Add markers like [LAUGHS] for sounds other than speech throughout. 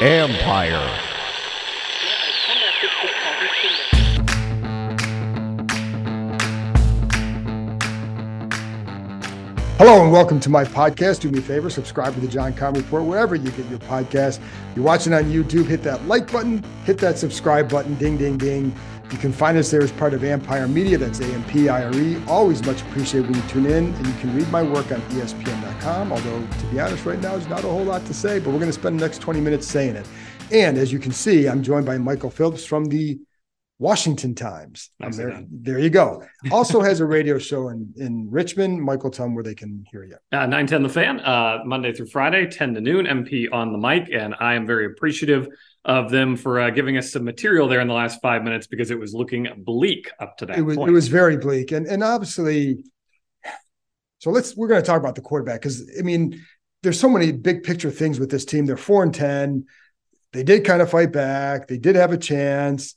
Empire. Hello and welcome to my podcast. Do me a favor, subscribe to the John Keim Report wherever you get your podcast. You're watching on YouTube, hit that like button, hit that subscribe button, ding, ding, ding. You can find us there as part of Empire Media. That's A-M-P-I-R-E. Always much appreciated when you tune in. And you can read my work on ESPN.com, although to be honest, right now, there's not a whole lot to say, but we're going to spend the next 20 minutes saying it. And as you can see, I'm joined by Michael Phillips from the Washington Times. Nice there, there you go. Also has a radio show in, in Richmond. Michael, tell them where they can hear you. Uh, 910 The Fan, uh, Monday through Friday, 10 to noon, MP on the mic. And I am very appreciative of them for uh, giving us some material there in the last five minutes because it was looking bleak up to that it was point. it was very bleak. And and obviously so let's we're going to talk about the quarterback because i mean there's so many big picture things with this team. They're 4 and 10 they did kind of fight back. They did have a chance.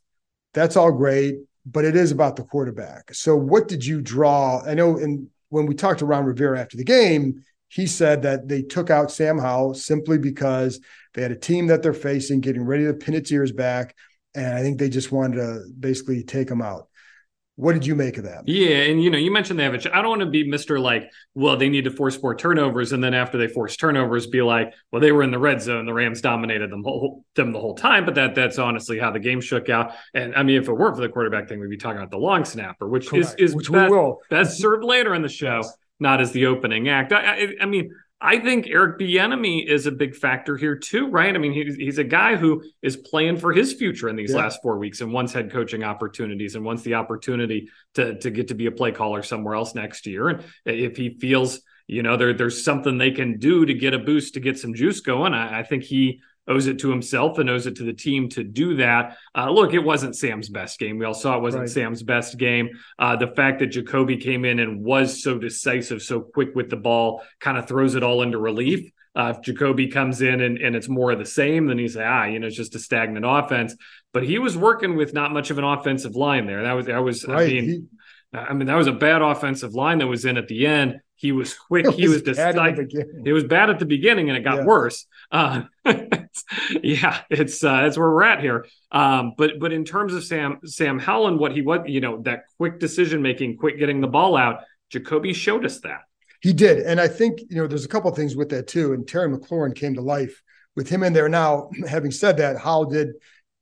That's all great but it is about the quarterback. So what did you draw? I know in when we talked to ron rivera after the game he said that they took out sam howell simply because they had a team that they're facing getting ready to pin its ears back and i think they just wanted to basically take them out what did you make of that? Yeah, and you know, you mentioned they have a. Ch- I don't want to be Mister like, well, they need to force more turnovers, and then after they force turnovers, be like, well, they were in the red zone, the Rams dominated them whole, them the whole time. But that that's honestly how the game shook out. And I mean, if it weren't for the quarterback thing, we'd be talking about the long snapper, which Correct. is is Which we best, will. best served later in the show, Yes. Not as the opening act. I, I, I mean. I think Eric Bieniemy is a big factor here too, right? I mean, he's, he's a guy who is playing for his future in these Yeah. last four weeks and wants head coaching opportunities and wants the opportunity to to get to be a play caller somewhere else next year. And if he feels, you know, there there's something they can do to get a boost to get some juice going, I, I think he owes it to himself and owes it to the team to do that. Uh, look, it wasn't Sam's best game. We all saw it wasn't Right. Sam's best game. Uh, the fact that Jacoby came in and was so decisive, so quick with the ball, kind of throws it all into relief. Uh, if Jacoby comes in and, and it's more of the same, then he's say, ah, you know, it's just a stagnant offense. But he was working with not much of an offensive line there. That was, that was, I mean, He- I mean, that was a bad offensive line that was in at the end. He was quick. it he was bad in the decisive. It was bad at the beginning, and it got Yeah. worse. Uh, [LAUGHS] yeah, it's uh, that's where we're at here. Um, but but in terms of Sam Sam Howell, what he was, you know, that quick decision making, quick getting the ball out. Jacoby showed us that. He did. And I think, you know, there's a couple of things with that too. And Terry McLaurin came to life with him in there. Now, [CLEARS THROAT] having said that, Howell did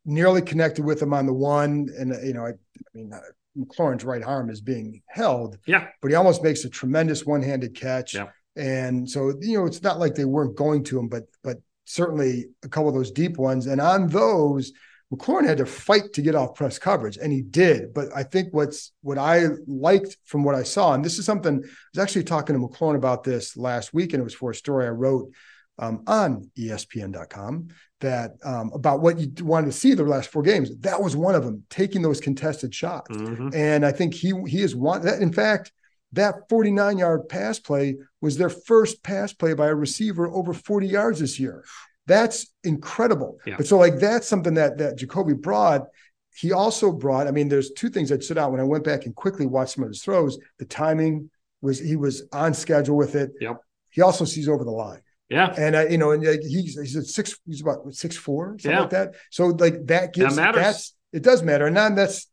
nearly connected with him on the one. And, you know, I, I mean, McLaurin's right arm is being held, Yeah, but he almost makes a tremendous one handed catch. Yeah. And so, you know, it's not like they weren't going to him, but, but certainly a couple of those deep ones. And on those, McLaurin had to fight to get off press coverage, and he did. But I think what's what I liked from what I saw, and this is something I was actually talking to McLaurin about this last week, and it was for a story I wrote um, on ESPN.com that um, about what you wanted to see the last four games. That was one of them, taking those contested shots. Mhm. And I think he he is one. That, in fact, that 49 yard pass play was their first pass play by a receiver over 40 yards this year. That's incredible. Yeah. But so like that's something that that Jacoby brought. He also brought. I mean, there's two things that stood out when I went back and quickly watched some of his throws. The timing was he was on schedule with it. Yep. He also sees over the line. Yeah, And uh, you know, and like, he's he's six, he's about six four, something Yeah. like that. So like that gives matters. that's it does matter. And then that's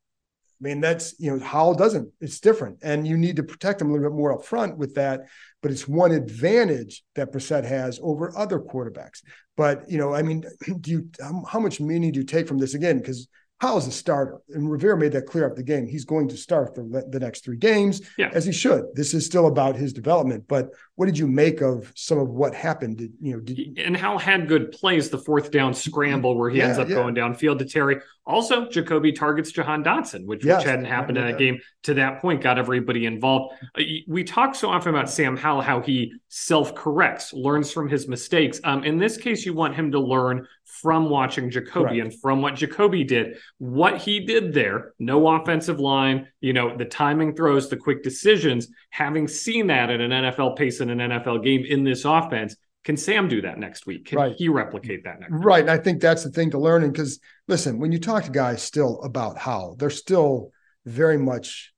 I mean, that's you know, Howell doesn't. It's different. And you need to protect him a little bit more up front with that. But it's one advantage that Brissett has over other quarterbacks. But you know, I mean, [CLEARS THROAT] do you how, much meaning do you take from this again? Because Howell's a starter, and Rivera made that clear after the game. He's going to start the, the next three games, Yeah. as he should. This is still about his development. But what did you make of some of what happened? Did, you know, did, and Howell had good plays the fourth down scramble where he Yeah, ends up yeah. going downfield to Terry. Also, Jacoby targets Jahan Dotson, which, Yes, which hadn't happened in that that. game to that point, got everybody involved. Uh, We talk so often about Sam Howell, how he self corrects, learns from his mistakes. Um, in this case, you want him to learn from watching Jacoby Correct. and from what Jacoby did. What he did there, no offensive line, you know, the timing throws, the quick decisions, having seen that at an NFL pace in an NFL game in this offense. Can Sam do that next week? Can Right. he replicate that next week? Right. And I think that's the thing to learn. And because listen, when you talk to guys still about how they're still very much,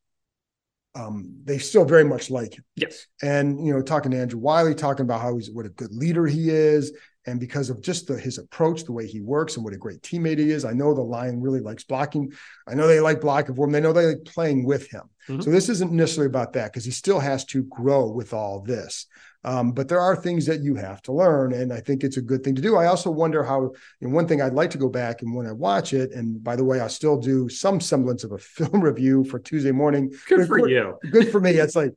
um, they still very much like him. Yes. And, you know, talking to Andrew Wylie, talking about how he's what a good leader he is. And because of just the, his approach, the way he works, and what a great teammate he is, I know the Lion really likes blocking. I know they like blocking for him. They know they like playing with him. Mhm. So this isn't necessarily about that because he still has to grow with all this. Um, but there are things that you have to learn, and I think it's a good thing to do. I also wonder how. And one thing I'd like to go back and when I watch it, and by the way, I still do some semblance of a [LAUGHS] film review for Tuesday morning. Good for Record- you. Good for me. It's like,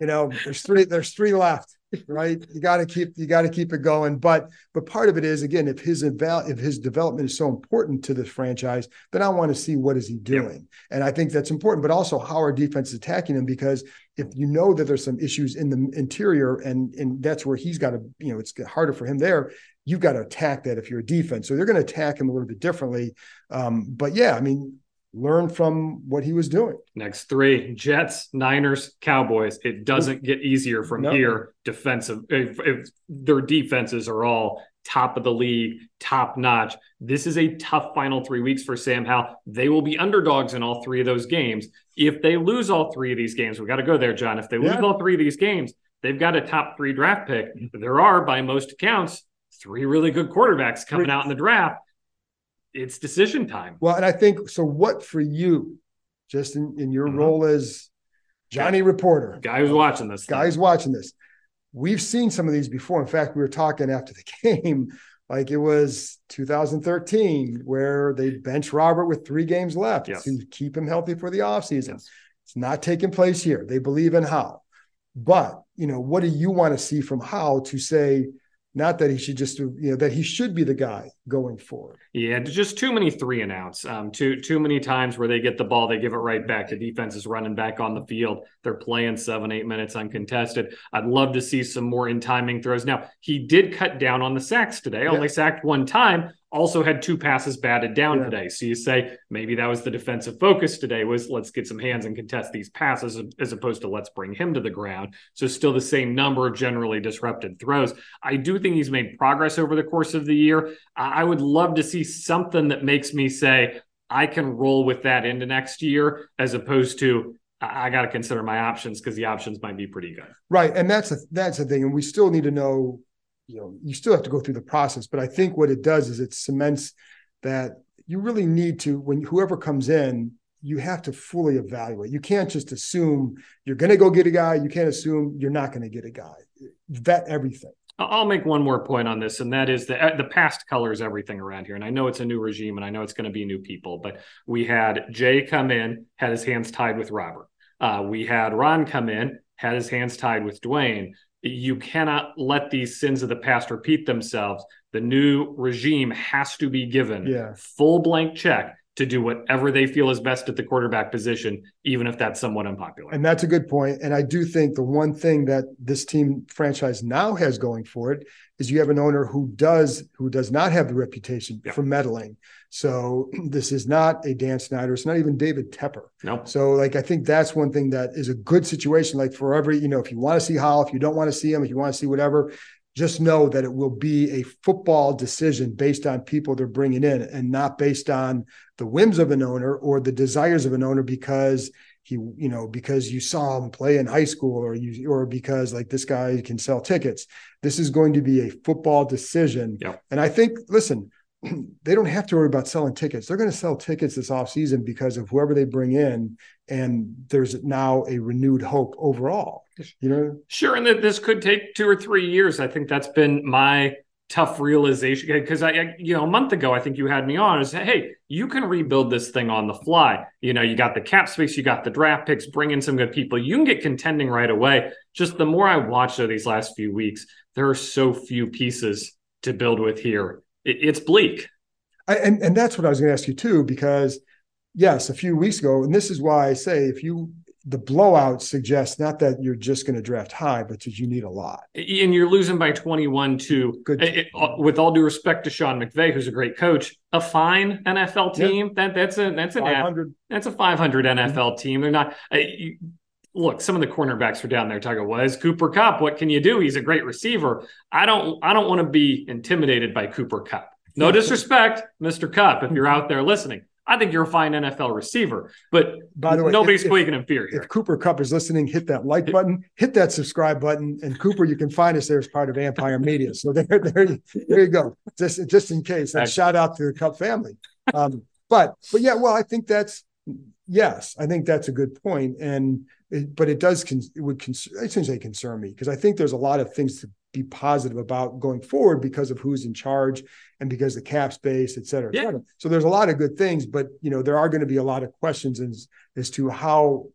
you know, there's three. There's three left, right? You got to keep. You got to keep it going. But but part of it is again, if his eval, if his development is so important to this franchise, then I want to see what is he doing, and I think that's important. But also, how our defense is attacking him because if you know that there's some issues in the interior, and and that's where he's got to, you know, it's harder for him there. You've got to attack that if you're a defense. So they're going to attack him a little bit differently. Um, but yeah, I mean, learn from what he was doing. Next three Jets, Niners, Cowboys. It doesn't get easier from No. here. Defensive, if, if their defenses are all top of the league, top notch. This is a tough final three weeks for Sam Howell. They will be underdogs in all three of those games. If they lose all three of these games, we got to go there, John. If they lose Yeah. all three of these games, they've got a top three draft pick. There are, by most accounts, three really good quarterbacks coming out in the draft. It's decision time. Well, and I think so. What for you, just in, in your Mhm. role as Johnny Reporter, Guy who's watching this, thing. guys watching this, we've seen some of these before. In fact, we were talking after the [LAUGHS] game, like it was 2013, where they bench Robert with three games left Yes. to keep him healthy for the offseason. Yes. It's not taking place here. They believe in Howell. But, you know, what do you want to see from Howell to say, not that he should just, you know, that he should be the guy going forward? Yeah, just too many three and outs. Um, too too many times where they get the ball, they give it right back. The defense is running back on the field. They're playing seven, eight minutes uncontested. I'd love to see some more in timing throws. Now he did cut down on the sacks today. Only sacked one time. Also had two passes batted down Yeah. today. So you say maybe that was the defensive focus today was let's get some hands and contest these passes as opposed to let's bring him to the ground. So still the same number of generally disrupted throws. I do think he's made progress over the course of the year. I would love to see something that makes me say, I can roll with that into next year, as opposed to I, I got to consider my options because the options might be pretty good. Right. And that's a, that's the thing. And we still need to know, you know, you still have to go through the process. But I think what it does is it cements that you really need to, when whoever comes in, you have to fully evaluate. You can't just assume you're going to go get a guy. You can't assume you're not going to get a guy. Vet everything. I'll make one more point on this, and that is that the past colors everything around here. And I know it's a new regime, and I know it's going to be new people, but we had Jay come in, had his hands tied with Robert. Uh, we had Ron come in, had his hands tied with Dwayne. You cannot let these sins of the past repeat themselves. The new regime has to be given Yeah. full blank check to do whatever they feel is best at the quarterback position, even if that's somewhat unpopular. And that's a good point. And I do think the one thing that this team franchise now has going for it is you have an owner who does who does not have the reputation Yeah. for meddling. So [CLEARS THROAT] this is not a Dan Snyder. It's not even David Tepper. nope. So like I think that's one thing that is a good situation. Like for every, you know, if you want to see Howell, if you don't want to see him, if you want to see whatever, just know that it will be a football decision based on people they're bringing in and not based on the whims of an owner or the desires of an owner because he, you know, because you saw him play in high school or you, or because like this guy can sell tickets. This is going to be a football decision. Yep. And I think, listen, [CLEARS THROAT] they don't have to worry about selling tickets. They're going to sell tickets this offseason because of whoever they bring in. And there's now a renewed hope overall. You know, Sure, and that this could take two or three years. I think that's been my tough realization because I, I- you know, a month ago, I think you had me on. Is hey, you can rebuild this thing on the fly. You know, you got the cap space, you got the draft picks, bring in some good people. You can get contending right away. just the more I watched over these last few weeks, there are so few pieces to build with here. It, it's bleak. I, and and that's what I was going to ask you too, because yes, a few weeks ago, and this is why I say if you the blowout suggests not that you're just going to draft high, but that you need a lot. And you're losing by 21 to, Good. It, uh, with all due respect to Sean McVay, who's a great coach, a fine NFL team. That that's a that's an 500. that's a 500 NFL mm-hmm. team. They're not. Uh, you, look, some of the cornerbacks are down there talking, well, is Cooper Kupp? What can you do? He's a great receiver. I don't I don't want to be intimidated by Cooper Kupp. No disrespect, Mr. Kupp, if you're out there listening. I think you're a fine NFL receiver. But by the way, nobody's if, squeaking inferior. If Cooper Kupp is listening, hit that like button, hit that subscribe button, and Cooper, you can find us there as part of Empire Media. So there, there, there you go. Just just in case. And shout out to the Kupp family. Um, but but yeah, well, I think that's yes, I think that's a good point, and it, but it does con- it would con- shouldn't concern me because I think there's a lot of things to be positive about going forward because of who's in charge and because the cap space, et cetera, et yeah. cetera. So there's a lot of good things, but you know there are going to be a lot of questions as as to how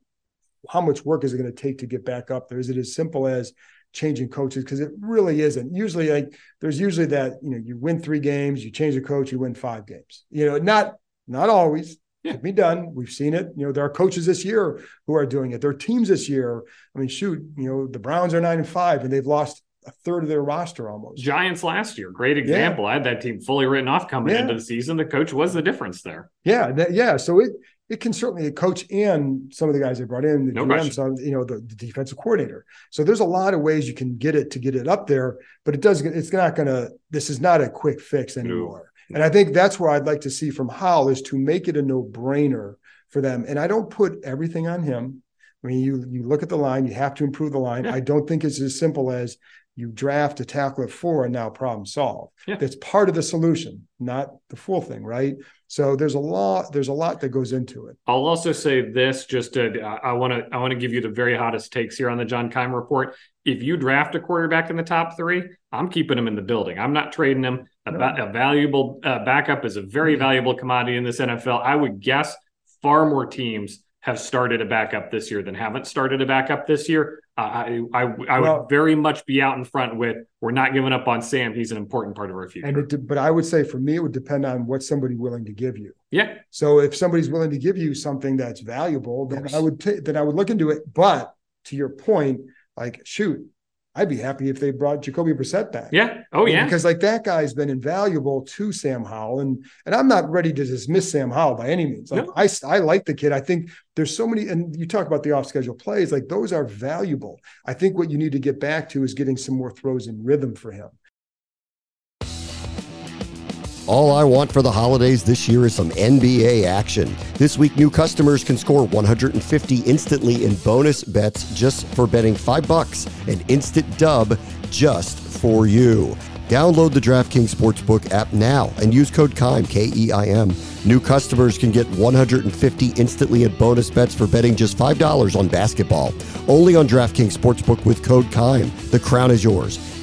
how much work is it going to take to get back up there? Is it as simple as changing coaches? Because it really isn't. Usually, like there's usually that you know you win three games, you change the coach, you win five games. You know, not not always. Yeah. Can be done. We've seen it. You know, there are coaches this year who are doing it. There are teams this year. I mean, shoot, you know, the Browns are nine and five, and they've lost a third of their roster almost. Giants last year, great example. Yeah. I had that team fully written off coming yeah. into the season. The coach was the difference there. Yeah, that, yeah. So it it can certainly the coach and some of the guys they brought in, the no GM, you know, the, the, defensive coordinator. So there's a lot of ways you can get it to get it up there, but it does it's not gonna this is not a quick fix anymore. No. And I think that's where I'd like to see from Howell is to make it a no-brainer for them. And I don't put everything on him. I mean, you you look at the line, you have to improve the line. Yeah. I don't think it's as simple as you draft a tackle at four and now problem solved. Yeah. That's part of the solution, not the full thing, right? So there's a lot, there's a lot that goes into it. I'll also say this just to I want to I want to give you the very hottest takes here on the John Keim report. If you draft a quarterback in the top three, I'm keeping him in the building. I'm not trading him. A, no. a valuable uh, backup is a very mm-hmm. valuable commodity in this NFL. I would guess far more teams have started a backup this year than haven't started a backup this year. Uh, I I, I well, would very much be out in front with we're not giving up on Sam. He's an important part of our future. And it, but I would say for me, it would depend on what somebody willing to give you. Yeah. So if somebody's willing to give you something that's valuable, then I would t- then I would look into it. But to your point, like shoot, I'd be happy if they brought Jacoby Brissett back. Yeah. Oh, yeah. Because like that guy's been invaluable to Sam Howell, and and I'm not ready to dismiss Sam Howell by any means. Like no. I I like the kid. I think there's so many, and you talk about the off schedule plays, like those are valuable. I think what you need to get back to is getting some more throws in rhythm for him. All I want for the holidays this year is some NBA action. This week, new customers can score 150 instantly in bonus bets just for betting 5 bucks, an instant dub just for you. Download the DraftKings Sportsbook app now and use code KEIM, K E I M. New customers can get 150 instantly in bonus bets for betting just $5 on basketball. Only on DraftKings Sportsbook with code KEIM. The crown is yours.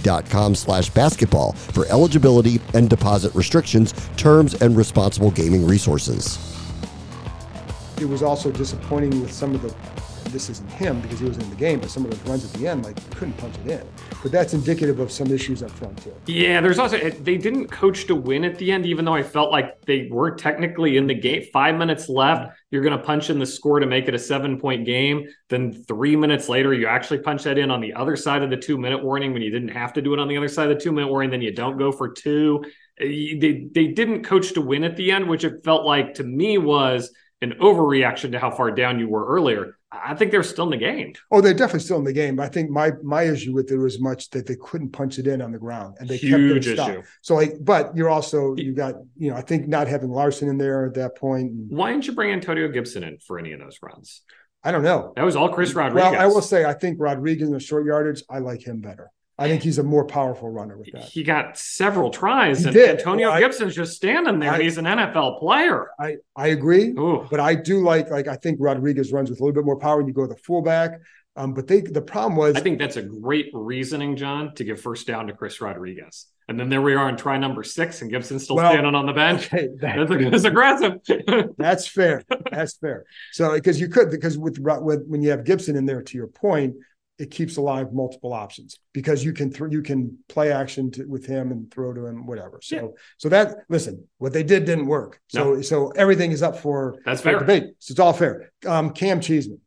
DKNG.com slash basketball for eligibility and deposit restrictions, terms, and responsible gaming resources. It was also disappointing with some of the this isn't him because he wasn't in the game, but some of those runs at the end, like couldn't punch it in. But that's indicative of some issues up front too. Yeah, there's also they didn't coach to win at the end, even though I felt like they were technically in the game. Five minutes left, you're going to punch in the score to make it a seven point game. Then three minutes later, you actually punch that in on the other side of the two minute warning when you didn't have to do it on the other side of the two minute warning. Then you don't go for two. Uh, they they didn't coach to win at the end, which it felt like to me was an overreaction to how far down you were earlier. I think they're still in the game. Oh, they're definitely still in the game. I think my my issue with it was much that they couldn't punch it in on the ground and they Huge kept it issue. So like, but you're also you got you know I think not having Larson in there at that point. Why didn't you bring Antonio Gibson in for any of those runs? I don't know. That was all Chris Rodriguez. Well, I will say, I think Rodriguez in the short yardage, I like him better. I think he's a more powerful runner with that. He got several tries, He and did. Antonio Well, I- Gibson's just standing there. I- He's an NFL player. I I agree, Ooh. but I do like like I think Rodriguez runs with a little bit more power when you go to the fullback. Um, but they the problem was I think that's a great reasoning, John, to give first down to Chris Rodriguez. And then there we are in try number six, and Gibson's still Well, standing on the bench. okay, that- [LAUGHS] That's, that's aggressive. [LAUGHS] That's fair. That's fair. So because you could because with, with when you have Gibson in there, to your point, it keeps alive multiple options because you can throw you can play action to, with him and throw to him whatever. So Yeah. so that listen, what they did didn't work. So so everything is up for That's for fair. debate. So it's all fair. Um, Cam Cheeseman.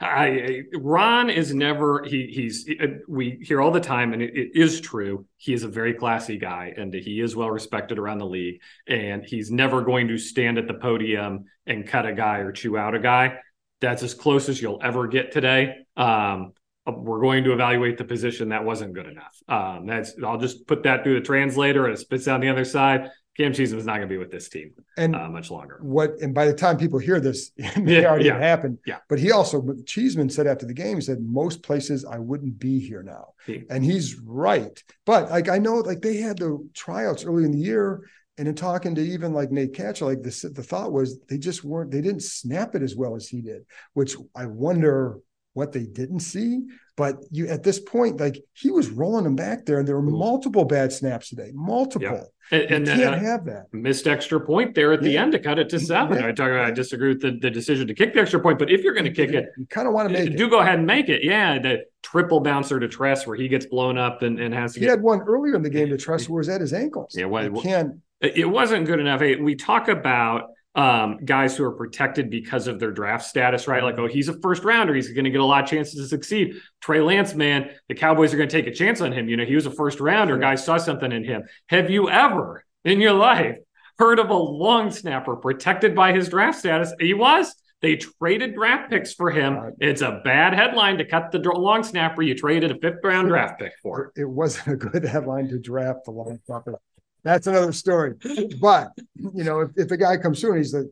I Ron is never he he's we hear all the time and it, it is true he is a very classy guy and he is well respected around the league and he's never going to stand at the podium and cut a guy or chew out a guy that's as close as you'll ever get today um we're going to evaluate the position that wasn't good enough um that's I'll just put that through the translator and it spits out the other side Cam Cheeseman's not going to be with this team And uh, much longer what and by the time people hear this, [LAUGHS] it may Yeah, already yeah, happened. yeah. But he also but Cheeseman said after the game, he said, most places I wouldn't be here now. He- and he's right. But like I know, like they had the tryouts early in the year. And in talking to even like Nate Kaczor, like the the thought was they just weren't they didn't snap it as well as he did, which I wonder what they didn't see. But you at this point, like he was rolling them back there, and there were multiple bad snaps today, multiple. and, You can't uh, have that. missed extra point there at the Yeah. end to cut it to seven. Yeah. I talk about I disagree with the, the decision to kick the extra point, but if you're going to kick it, you kind of want to make it. do go ahead and make it. Yeah, the triple bouncer to Tress where he gets blown up and, and has to He get. had one earlier in the game to Tress was at his ankles. Yeah, You can't. It wasn't good enough. We talk about um, guys who are protected because of their draft status, right? Like, oh, he's a first rounder. He's going to get a lot of chances to succeed. Trey Lance, man, the Cowboys are going to take a chance on him. You know, he was a first rounder. Sure. Guys saw something in him. Have you ever in your life heard of a long snapper protected by his draft status? He was. They traded draft picks for him. It's a bad headline to cut the long snapper you traded a fifth round draft pick for. It wasn't a good headline to draft the long snapper. That's another story. But you know, if, if a guy comes through and he's like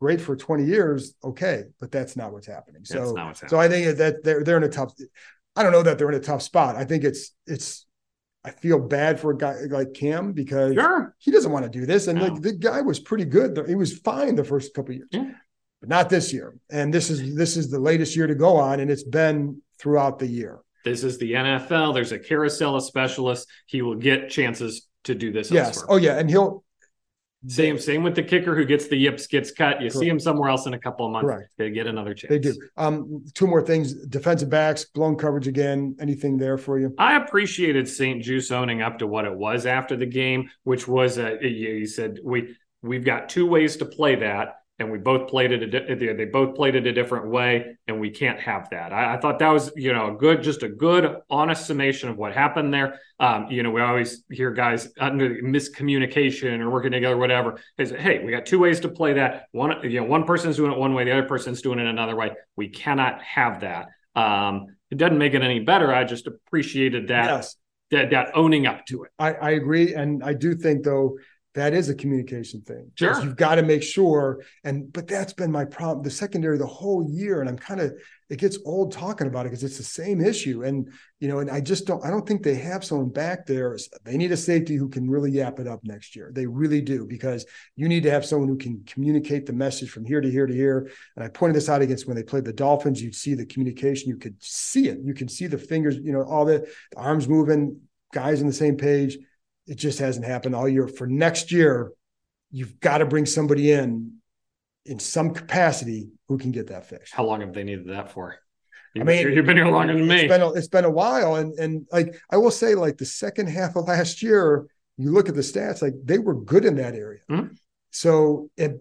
great for 20 years, okay, but that's not what's happening. So what's so I think that they're they're in a tough. I don't know that they're in a tough spot. I think it's it's. I feel bad for a guy like Cam because Sure. he doesn't want to do this, and No. like the guy was pretty good. He was fine the first couple of years, Yeah. but not this year. And this is this is the latest year to go on, and it's been throughout the year. This is the NFL. There's a carousel of specialists. He will get chances to do this Yes. elsewhere. Oh yeah, and he'll Same, same with the kicker who gets the yips, gets cut. You see him somewhere else in a couple of months. Correct. They get another chance. They do. Um, two more things: defensive backs, blown coverage again. Anything there for you? I appreciated St-Juste owning up to what it was after the game, which was uh, he said we we've got two ways to play that, and we both played it. A di- they both played it a different way, and we can't have that. I, I thought that was you know a good, just a good, honest summation of what happened there. Um, you know, we always hear guys under miscommunication or working together, whatever. Is hey, we got two ways to play that. One, you know, one person's doing it one way, the other person's doing it another way. We cannot have that. Um, it doesn't make it any better. I just appreciated that Yes, that that owning up to it. I, I agree, and I do think though that is a communication thing. Sure. You've got to make sure, and but that's been my problem. The secondary the whole year, and I'm kind of it gets old talking about it because it's the same issue, and you know, and I just don't. I don't think they have someone back there. They need a safety who can really yap it up next year. They really do because you need to have someone who can communicate the message from here to here to here. And I pointed this out against when they played the Dolphins. You'd see the communication. You could see it. You could see the fingers. You know, all the, the arms moving, guys on the same page. It just hasn't happened all year. For next year, you've got to bring somebody in in some capacity who can get that fixed. How long have they needed that for? I mean, you've been here longer than me. It's been a, it's been a while, and and like I will say, like the second half of last year, you look at the stats, like they were good in that area. Mhm. So it,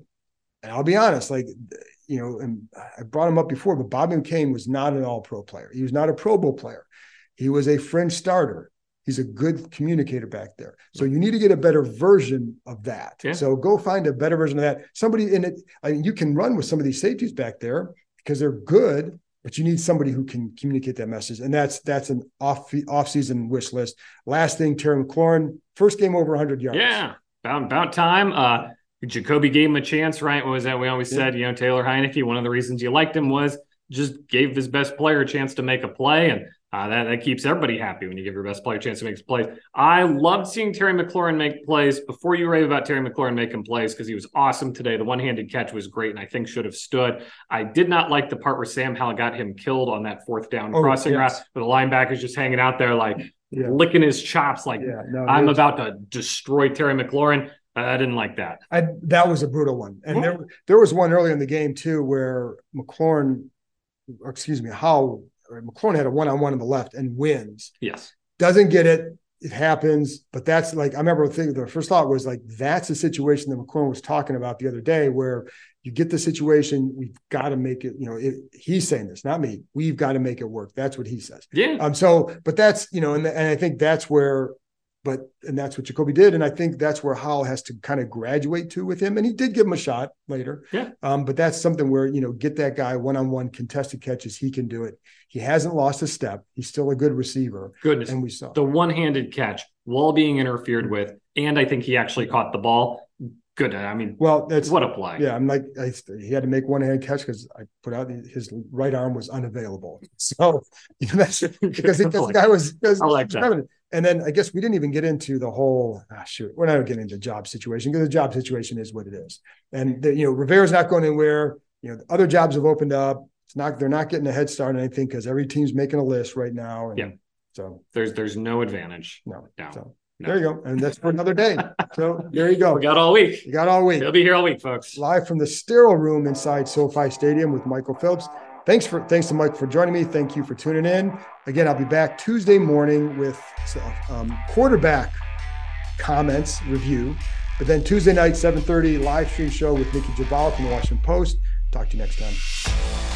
and I'll be honest, like you know, and I brought him up before, but Bobby McCain was not an All Pro player. He was not a Pro Bowl player. He was a fringe starter. He's a good communicator back there. So you need to get a better version of that. Yeah. So go find a better version of that. Somebody in it. I mean, you can run with some of these safeties back there because they're good, but you need somebody who can communicate that message. And that's that's an off off season wish list. Last thing, Terry McLaurin, first game over 100 yards. Yeah, about about time. Uh, Jacoby gave him a chance, right? What was that? We always Yeah. said, you know, Taylor Heinicke. One of the reasons you liked him was just gave his best player a chance to make a play. And uh, that, that keeps everybody happy when you give your best player a chance to make plays. I loved seeing Terry McLaurin make plays. Before you rave about Terry McLaurin making plays, because he was awesome today. The one handed catch was great and I think should have stood. I did not like the part where Sam Howell got him killed on that fourth down oh, crossing yes. route, where the linebacker's just hanging out there like yeah. licking his chops, like yeah, no, I'm about to destroy Terry McLaurin. I didn't like that. I, that was a brutal one. And there, there was one earlier in the game too where McLaurin, or excuse me, how McLaurin had a one on one on the left and wins. Yes. Doesn't get it. It happens. But that's like, I remember thinking the first thought was like, that's the situation that McLaurin was talking about the other day where you get the situation, we've got to make it, you know, it, he's saying this, not me. We've got to make it work. That's what he says. Yeah. Um, so, but that's, you know, and, and I think that's where but and that's what Jacoby did, and I think that's where Howell has to kind of graduate to with him, and he did give him a shot later. Yeah. Um, but that's something where you know get that guy one on one contested catches, he can do it. He hasn't lost a step. He's still a good receiver. Goodness, and we saw the one handed catch while being interfered with, and I think he actually caught the ball good. I mean, well, that's what a play. Yeah, I'm like, I, he had to make one hand catch because I put out his right arm was unavailable. [LAUGHS] So you know, that's [LAUGHS] because, the guy was. Because I like that. And then I guess we didn't even get into the whole. Ah, shoot, we're not getting into the job situation because the job situation is what it is. And the, you know, Rivera's not going anywhere. You know, other jobs have opened up. It's not. They're not getting a head start on anything because every team's making a list right now. And yeah. So there's there's no advantage. No. No. So, no. There you go. And that's for another day. So there you go. We got all week. You got all week. He'll be here all week, folks. Live from the sterile room inside SoFi Stadium with Michael Phillips. Thanks for thanks to Mike for joining me. Thank you for tuning in. Again, I'll be back Tuesday morning with um, quarterback comments review. But then Tuesday night, 7:30 live stream show with Nicki Jhabvala from the Washington Post. Talk to you next time.